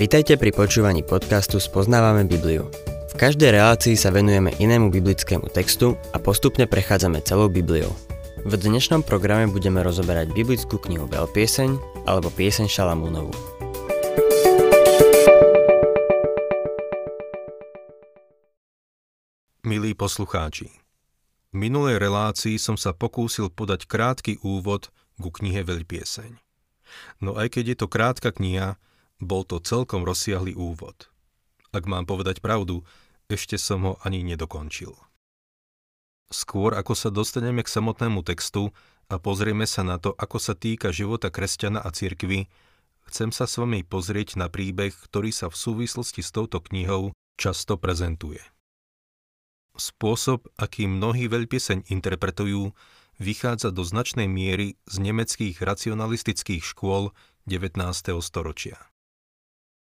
Vitajte pri počúvaní podcastu Spoznávame Bibliu. V každej relácii sa venujeme inému biblickému textu a postupne prechádzame celou Bibliou. V dnešnom programe budeme rozoberať biblickú knihu Veľpieseň alebo Pieseň Šalamúnovu. Milí poslucháči, v minulej relácii som sa pokúsil podať krátky úvod ku knihe Veľpieseň. No aj keď je to krátka kniha, bol to celkom rozsiahly úvod. Ak mám povedať pravdu, ešte som ho ani nedokončil. Skôr ako sa dostaneme k samotnému textu a pozrieme sa na to, ako sa týka života kresťana a cirkvy, chcem sa s vami pozrieť na príbeh, ktorý sa v súvislosti s touto knihou často prezentuje. Spôsob, aký mnohí veľpieseň interpretujú, vychádza do značnej miery z nemeckých racionalistických škôl 19. storočia.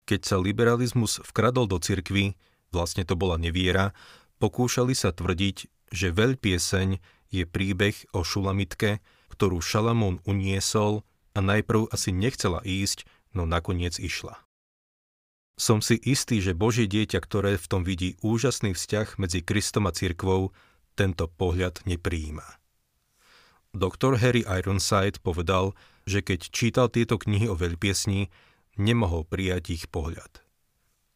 Keď sa liberalizmus vkradol do cirkvy, vlastne to bola neviera, pokúšali sa tvrdiť, že veľpieseň je príbeh o Šulamitke, ktorú Šalamún uniesol a najprv asi nechcela ísť, no nakoniec išla. Som si istý, že Božie dieťa, ktoré v tom vidí úžasný vzťah medzi Kristom a cirkvou, tento pohľad nepríjima. Doktor Harry Ironside povedal, že keď čítal tieto knihy o veľpiesni, nemohol prijať ich pohľad.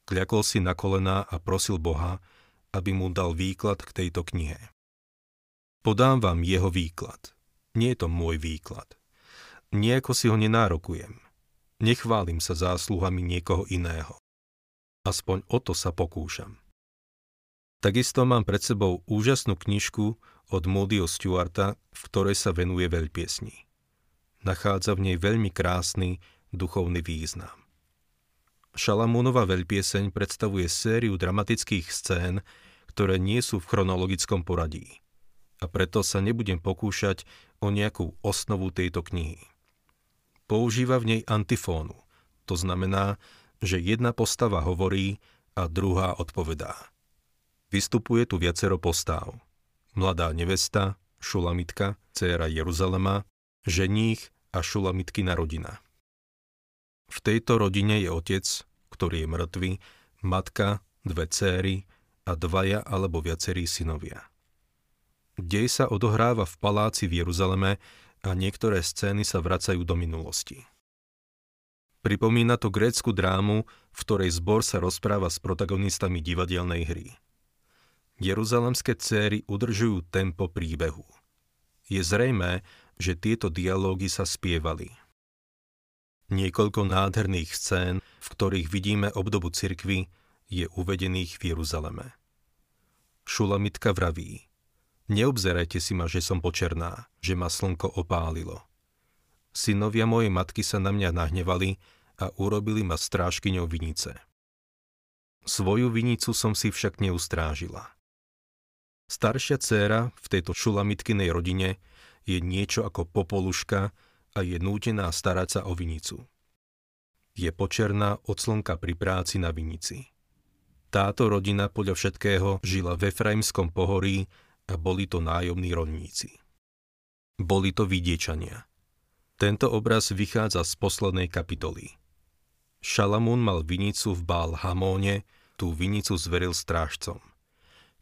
Kľakol si na kolená a prosil Boha, aby mu dal výklad k tejto knihe. Podám vám jeho výklad. Nie je to môj výklad. Nejako si ho nenárokujem. Nechválim sa zásluhami niekoho iného. Aspoň o to sa pokúšam. Takisto mám pred sebou úžasnú knižku od Moodyho Stewarta, v ktorej sa venuje veľpiesni. Nachádza v nej veľmi krásny, duchovný význam. Šalamúnova veľpieseň predstavuje sériu dramatických scén, ktoré nie sú v chronologickom poradí. A preto sa nebudem pokúšať o nejakú osnovu tejto knihy. Používa v nej antifónu, to znamená, že jedna postava hovorí a druhá odpovedá. Vystupuje tu viacero postáv. Mladá nevesta, Šulamitka, dcéra Jeruzalema, ženích a Šulamitkina rodina. V tejto rodine je otec, ktorý je mŕtvy, matka, dve céry a dvaja alebo viacerí synovia. Dej sa odohráva v paláci v Jeruzaleme a niektoré scény sa vracajú do minulosti. Pripomína to grécku drámu, v ktorej zbor sa rozpráva s protagonistami divadelnej hry. Jeruzalemské céry udržujú tempo príbehu. Je zrejmé, že tieto dialógy sa spievali – Niekoľko nádherných scén, v ktorých vidíme obdobu cirkvy, je uvedených v Jeruzaleme. Šulamitka vraví, neobzerajte si ma, že som počerná, že ma slnko opálilo. Synovia mojej matky sa na mňa nahnevali a urobili ma strážkyňou vinice. Svoju vinicu som si však neustrážila. Staršia dcéra v tejto šulamitkinej rodine je niečo ako popoluška, a je nútená starať sa o vinicu. Je počerná od slnka pri práci na vinici. Táto rodina podľa všetkého žila v Efraimskom pohorí a boli to nájomní rolníci. Boli to vidiečania. Tento obraz vychádza z poslednej kapitoly. Šalamún mal vinicu v Bál Hamóne, tú vinicu zveril strážcom.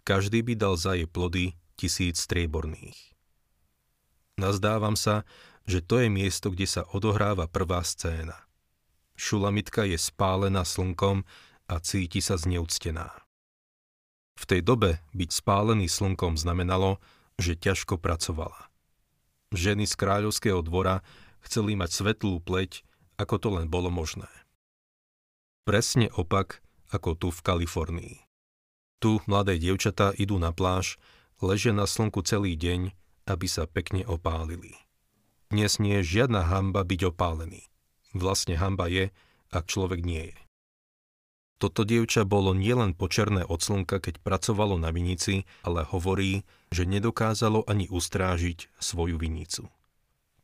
Každý by dal za jej plody tisíc strieborných. Nazdávam sa, že to je miesto, kde sa odohráva prvá scéna. Šulamitka je spálená slnkom a cíti sa zneúctená. V tej dobe byť spálený slnkom znamenalo, že ťažko pracovala. Ženy z kráľovského dvora chceli mať svetlú pleť, ako to len bolo možné. Presne opak ako tu v Kalifornii. Tu mladé dievčatá idú na pláž, ležia na slnku celý deň, aby sa pekne opálili. Dnes nie je žiadna hamba byť opálený. Vlastne hamba je, ak človek nie je. Toto dievča bolo nielen počerné od slnka, keď pracovalo na vinici, ale hovorí, že nedokázalo ani ustrážiť svoju vinicu.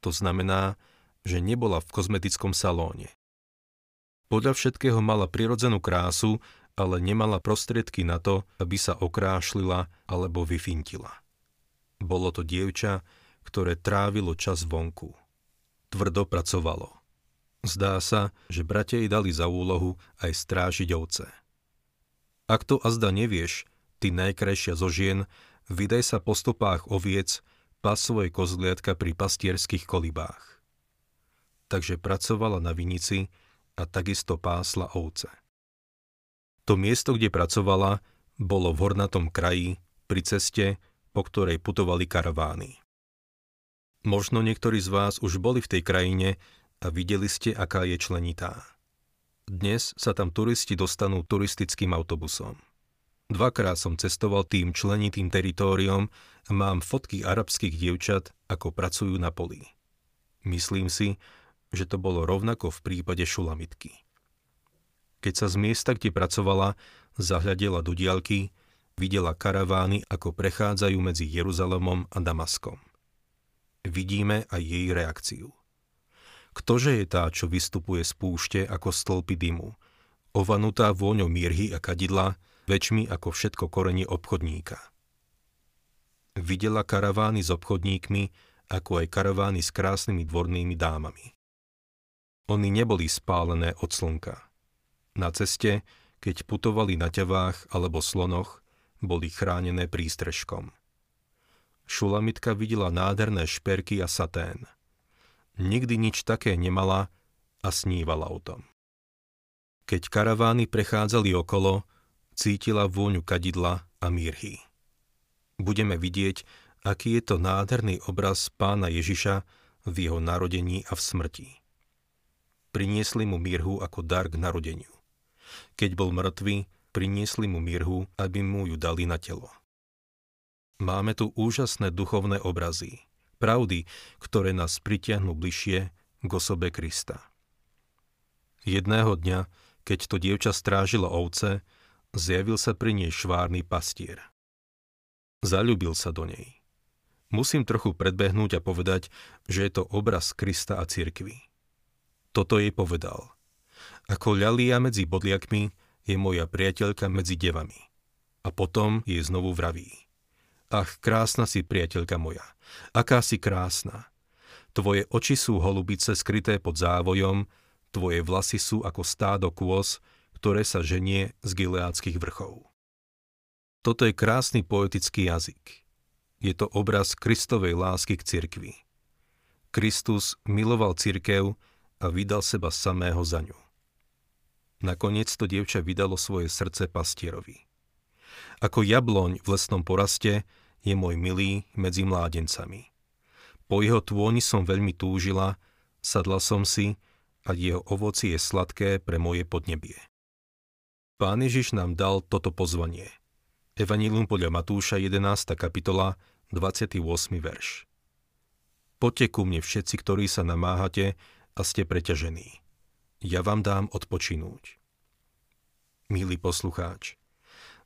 To znamená, že nebola v kozmetickom salóne. Podľa všetkého mala prirodzenú krásu, ale nemala prostriedky na to, aby sa okrášlila alebo vyfintila. Bolo to dievča, ktoré trávilo čas vonku. Tvrdo pracovalo. Zdá sa, že bratia jej dali za úlohu aj strážiť ovce. Ak to azda nevieš, ty najkrajšia zo žien, vydaj sa po stopách oviec, pas svoje kozliatka pri pastierských kolibách. Takže pracovala na vinici a takisto pásla ovce. To miesto, kde pracovala, bolo v hornatom kraji, pri ceste, po ktorej putovali karavány. Možno niektorí z vás už boli v tej krajine a videli ste, aká je členitá. Dnes sa tam turisti dostanú turistickým autobusom. Dvakrát som cestoval tým členitým teritóriom a mám fotky arabských dievčat, ako pracujú na poli. Myslím si, že to bolo rovnako v prípade šulamitky. Keď sa z miesta, kde pracovala, zahľadela do diaľky, videla karavány, ako prechádzajú medzi Jeruzalemom a Damaskom vidíme aj jej reakciu. Ktože je tá, čo vystupuje z púšte ako stĺpy dymu, ovanutá vôňou mirhy a kadidla, väčšmi ako všetko korenie obchodníka. Videla karavány s obchodníkmi, ako aj karavány s krásnymi dvornými dámami. Oni neboli spálené od slnka. Na ceste, keď putovali na ťavách alebo slonoch, boli chránené prístrežkom. Šulamitka videla nádherné šperky a satén. Nikdy nič také nemala a snívala o tom. Keď karavány prechádzali okolo, cítila vôňu kadidla a mírhy. Budeme vidieť, aký je to nádherný obraz pána Ježiša v jeho narodení a v smrti. Priniesli mu mirhu ako dar k narodeniu. Keď bol mŕtvý, priniesli mu mirhu, aby mu ju dali na telo. Máme tu úžasné duchovné obrazy, pravdy, ktoré nás pritiahnu bližšie k osobe Krista. Jedného dňa, keď to dievča strážilo ovce, zjavil sa pri nej švárny pastier. Zalúbil sa do nej. Musím trochu predbehnúť a povedať, že je to obraz Krista a cirkvy. Toto jej povedal. Ako ľalia medzi bodliakmi je moja priateľka medzi devami. A potom jej znovu vraví. Ach, krásna si, priateľka moja, aká si krásna. Tvoje oči sú holubice skryté pod závojom, tvoje vlasy sú ako stádo kôz, ktoré sa ženie z gileádskych vrchov. Toto je krásny poetický jazyk. Je to obraz Kristovej lásky k cirkvi. Kristus miloval cirkev a vydal seba samého za ňu. Nakoniec to dievča vydalo svoje srdce pastierovi. Ako jabloň v lesnom poraste je môj milý medzi mládencami. Po jeho tôni som veľmi túžila, sadla som si a jeho ovoci je sladké pre moje podnebie. Pán Ježiš nám dal toto pozvanie. Evangelium podľa Matúša 11. kapitola 28. verš. Poďte ku mne všetci, ktorí sa namáhate a ste preťažení. Ja vám dám odpočinúť. Milý poslucháč,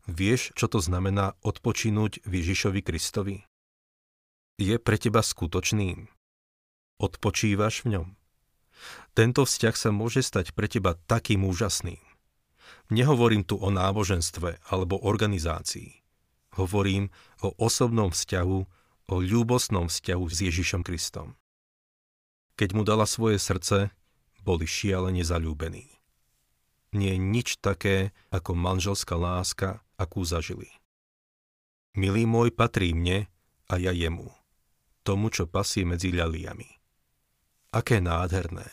Vieš, čo to znamená odpočinúť Ježišovi Kristovi? Je pre teba skutočným? Odpočívaš v ňom? Tento vzťah sa môže stať pre teba takým úžasným. Nehovorím tu o náboženstve alebo organizácii. Hovorím o osobnom vzťahu, o ľúbosnom vzťahu s Ježišom Kristom. Keď mu dala svoje srdce, boli šialene zalúbení. Nie je nič také ako manželská láska akú zažili. Milý môj patrí mne a ja jemu, tomu, čo pasie medzi ľaliami. Aké nádherné.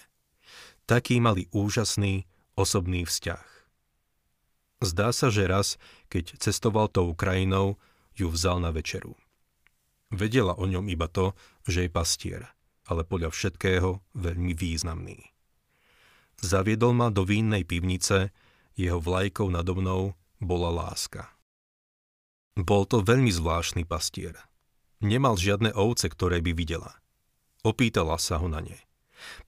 Taký mali úžasný osobný vzťah. Zdá sa, že raz, keď cestoval tou krajinou, ju vzal na večeru. Vedela o ňom iba to, že je pastier, ale podľa všetkého veľmi významný. Zaviedol ma do vínnej pivnice, jeho vlajkou nado mnou bola láska. Bol to veľmi zvláštny pastier. Nemal žiadne ovce, ktoré by videla. Opýtala sa ho na ne.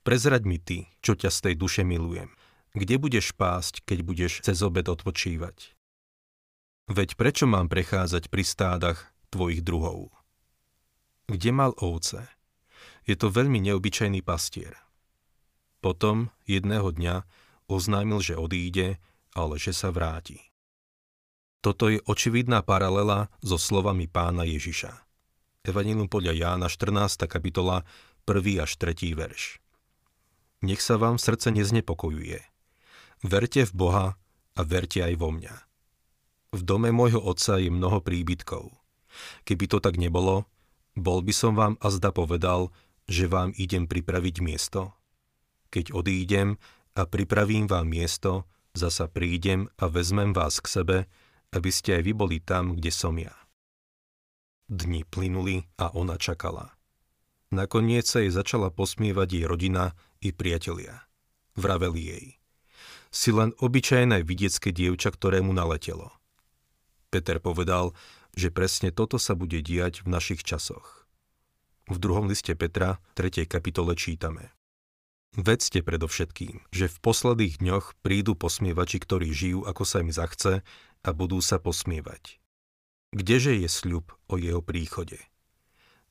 Prezraď mi ty, čo ťa z tej duše milujem. Kde budeš pásť, keď budeš cez obed odpočívať? Veď prečo mám prechádzať pri stádach tvojich druhov? Kde mal ovce? Je to veľmi neobyčajný pastier. Potom jedného dňa oznámil, že odíde, ale že sa vráti. Toto je očividná paralela so slovami pána Ježiša. Evangelium podľa Jána 14. kapitola 1. až 3. verš. nech sa vám srdce neznepokojuje. Verte v Boha a verte aj vo mňa. V dome môjho otca je mnoho príbytkov. Keby to tak nebolo, bol by som vám azda povedal, že vám idem pripraviť miesto. Keď odídem a pripravím vám miesto, zasa prídem a vezmem vás k sebe, aby ste aj vy boli tam, kde som ja. Dni plynuli a ona čakala. Nakoniec sa jej začala posmievať jej rodina i priatelia. Vraveli jej. Si len obyčajné vidiecké dievča, ktorému naletelo. Peter povedal, že presne toto sa bude diať v našich časoch. V druhom liste Petra, 3. kapitole čítame. Vedzte predovšetkým, že v posledných dňoch prídu posmievači, ktorí žijú, ako sa im zachce a budú sa posmievať. Kdeže je sľub o jeho príchode?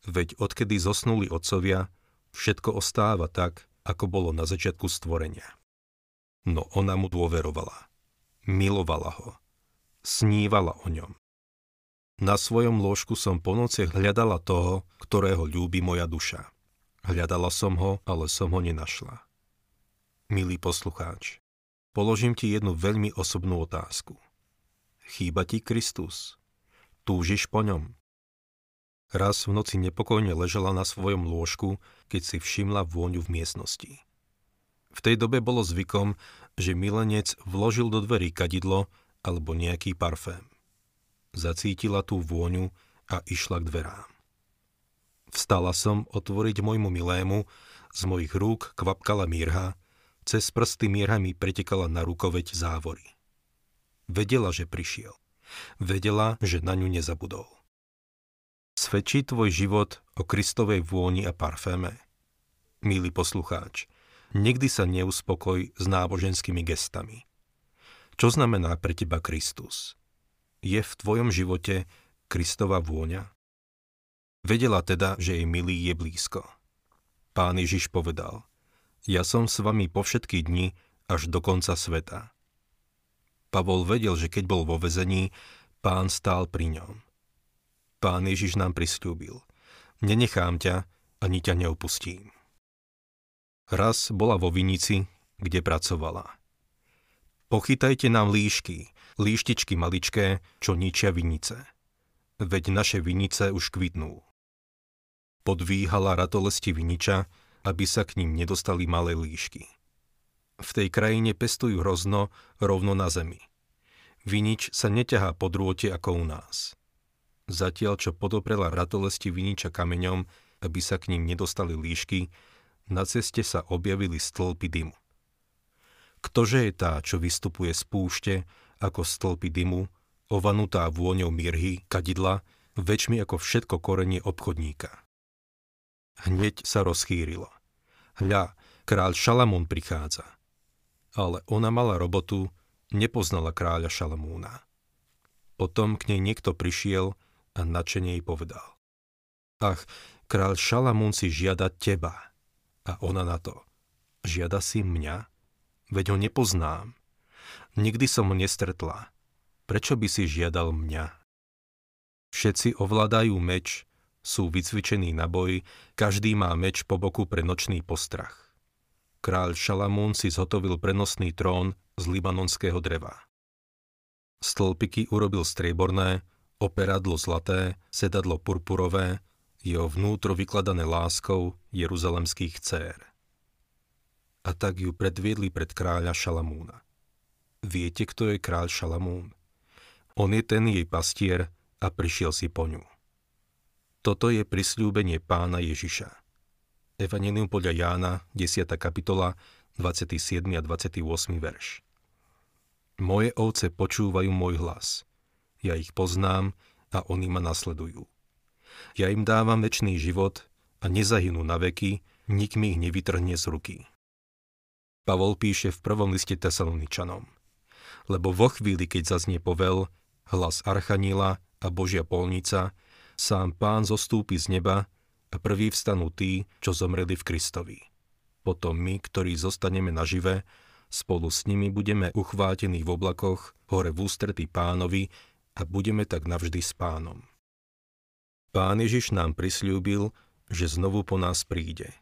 Veď odkedy zosnuli otcovia, všetko ostáva tak, ako bolo na začiatku stvorenia. No ona mu dôverovala. Milovala ho. Snívala o ňom. Na svojom lôžku som po nociach hľadala toho, ktorého ľúbi moja duša. Hľadala som ho, ale som ho nenašla. Milý poslucháč, položím ti jednu veľmi osobnú otázku. Chýba ti Kristus? Túžiš po ňom? Raz v noci nepokojne ležela na svojom lôžku, keď si všimla vôňu v miestnosti. V tej dobe bolo zvykom, že milenec vložil do dverí kadidlo alebo nejaký parfém. Zacítila tú vôňu a išla k dverám. Vstala som otvoriť môjmu milému, z mojich rúk kvapkala mirha, cez prsty mirha mi pretekala na rukoveď závory. Vedela, že prišiel. Vedela, že na ňu nezabudol. Svedčí tvoj život o Kristovej vôni a parféme? Milý poslucháč, nikdy sa neuspokoj s náboženskými gestami. Čo znamená pre teba Kristus? Je v tvojom živote Kristova vôňa? Vedela teda, že jej milý je blízko. Pán Ježiš povedal, ja som s vami po všetky dni až do konca sveta. Pavol vedel, že keď bol vo vezení, pán stál pri ňom. Pán Ježiš nám prislúbil, nenechám ťa, ani ťa neopustím. Raz bola vo vinici, kde pracovala. Pochytajte nám líšky, líštičky maličké, čo ničia vinice. Veď naše vinice už kvitnú. Podvíhala ratolesti viniča, aby sa k ním nedostali malé líšky v tej krajine pestujú hrozno rovno na zemi. Vinič sa neťahá po drôte ako u nás. Zatiaľ, čo podoprela ratolesti viniča kameňom, aby sa k ním nedostali líšky, na ceste sa objavili stĺpy dymu. Ktože je tá, čo vystupuje z púšte, ako stĺpy dymu, ovanutá vôňou mirhy, kadidla, väčšmi ako všetko korenie obchodníka. Hneď sa rozchýrilo. Hľa, kráľ Šalamún prichádza – ale ona mala robotu, nepoznala kráľa Šalamúna. Potom k nej niekto prišiel a nadšene jej povedal. Ach, kráľ Šalamún si žiada teba. A ona na to. Žiada si mňa? Veď ho nepoznám. Nikdy som ho nestretla. Prečo by si žiadal mňa? Všetci ovládajú meč, sú vycvičení na boj, každý má meč po boku pre nočný postrach kráľ Šalamún si zhotovil prenosný trón z libanonského dreva. Stĺpiky urobil strieborné, operadlo zlaté, sedadlo purpurové, jeho vnútro vykladané láskou jeruzalemských dcér. A tak ju predviedli pred kráľa Šalamúna. Viete, kto je kráľ Šalamún? On je ten jej pastier a prišiel si po ňu. Toto je prisľúbenie pána Ježiša. Evangelium podľa Jána, 10. kapitola, 27. a 28. verš. Moje ovce počúvajú môj hlas. Ja ich poznám a oni ma nasledujú. Ja im dávam väčší život a nezahynú na veky, nik mi ich nevytrhne z ruky. Pavol píše v prvom liste Tesaloničanom. Lebo vo chvíli, keď zaznie povel, hlas Archanila a Božia polnica, sám pán zostúpi z neba a prví vstanú tí, čo zomreli v Kristovi. Potom my, ktorí zostaneme nažive, spolu s nimi budeme uchvátení v oblakoch, hore v ústretí pánovi a budeme tak navždy s pánom. Pán Ježiš nám prisľúbil, že znovu po nás príde.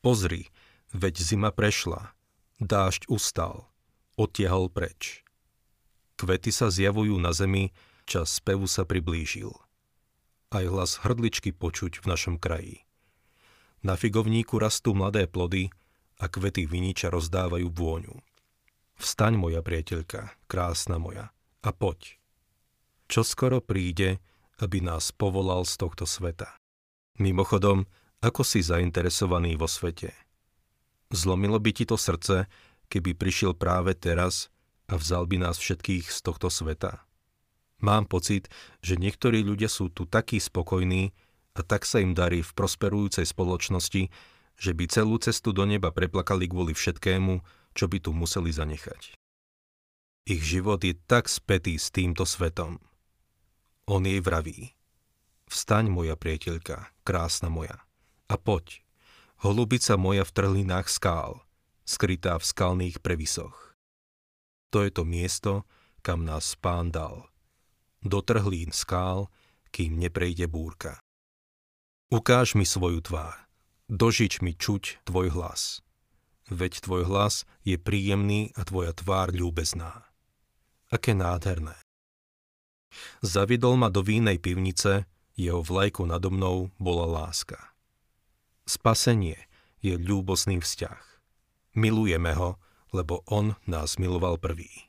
Pozri, veď zima prešla, dážď ustal, odtiahol preč. Kvety sa zjavujú na zemi, čas spevu sa priblížil. Aj hlas hrdličky počuť v našom kraji. Na figovníku rastú mladé plody a kvety viniča rozdávajú vôňu. Vstaň, moja priateľka, krásna moja, a poď. Čo skoro príde, aby nás povolal z tohto sveta. Mimochodom, ako si zainteresovaný vo svete. Zlomilo by ti to srdce, keby prišiel práve teraz a vzal by nás všetkých z tohto sveta. Mám pocit, že niektorí ľudia sú tu takí spokojní, a tak sa im darí v prosperujúcej spoločnosti, že by celú cestu do neba preplakali kvôli všetkému, čo by tu museli zanechať. Ich život je tak spätý s týmto svetom. On jej vraví. Vstaň, moja priateľka, krásna moja, a poď. Holubica moja v trhlinách skál, skrytá v skalných previsoch. To je to miesto, kam nás pán dal. Do trhlín skál, kým neprejde búrka. Ukáž mi svoju tvár. Dožič mi čuť tvoj hlas. Veď tvoj hlas je príjemný a tvoja tvár ľúbezná. Aké nádherné. Zavidol ma do vínej pivnice, jeho vlajku nado mnou bola láska. Spasenie je ľúbosný vzťah. Milujeme ho, lebo on nás miloval prvý.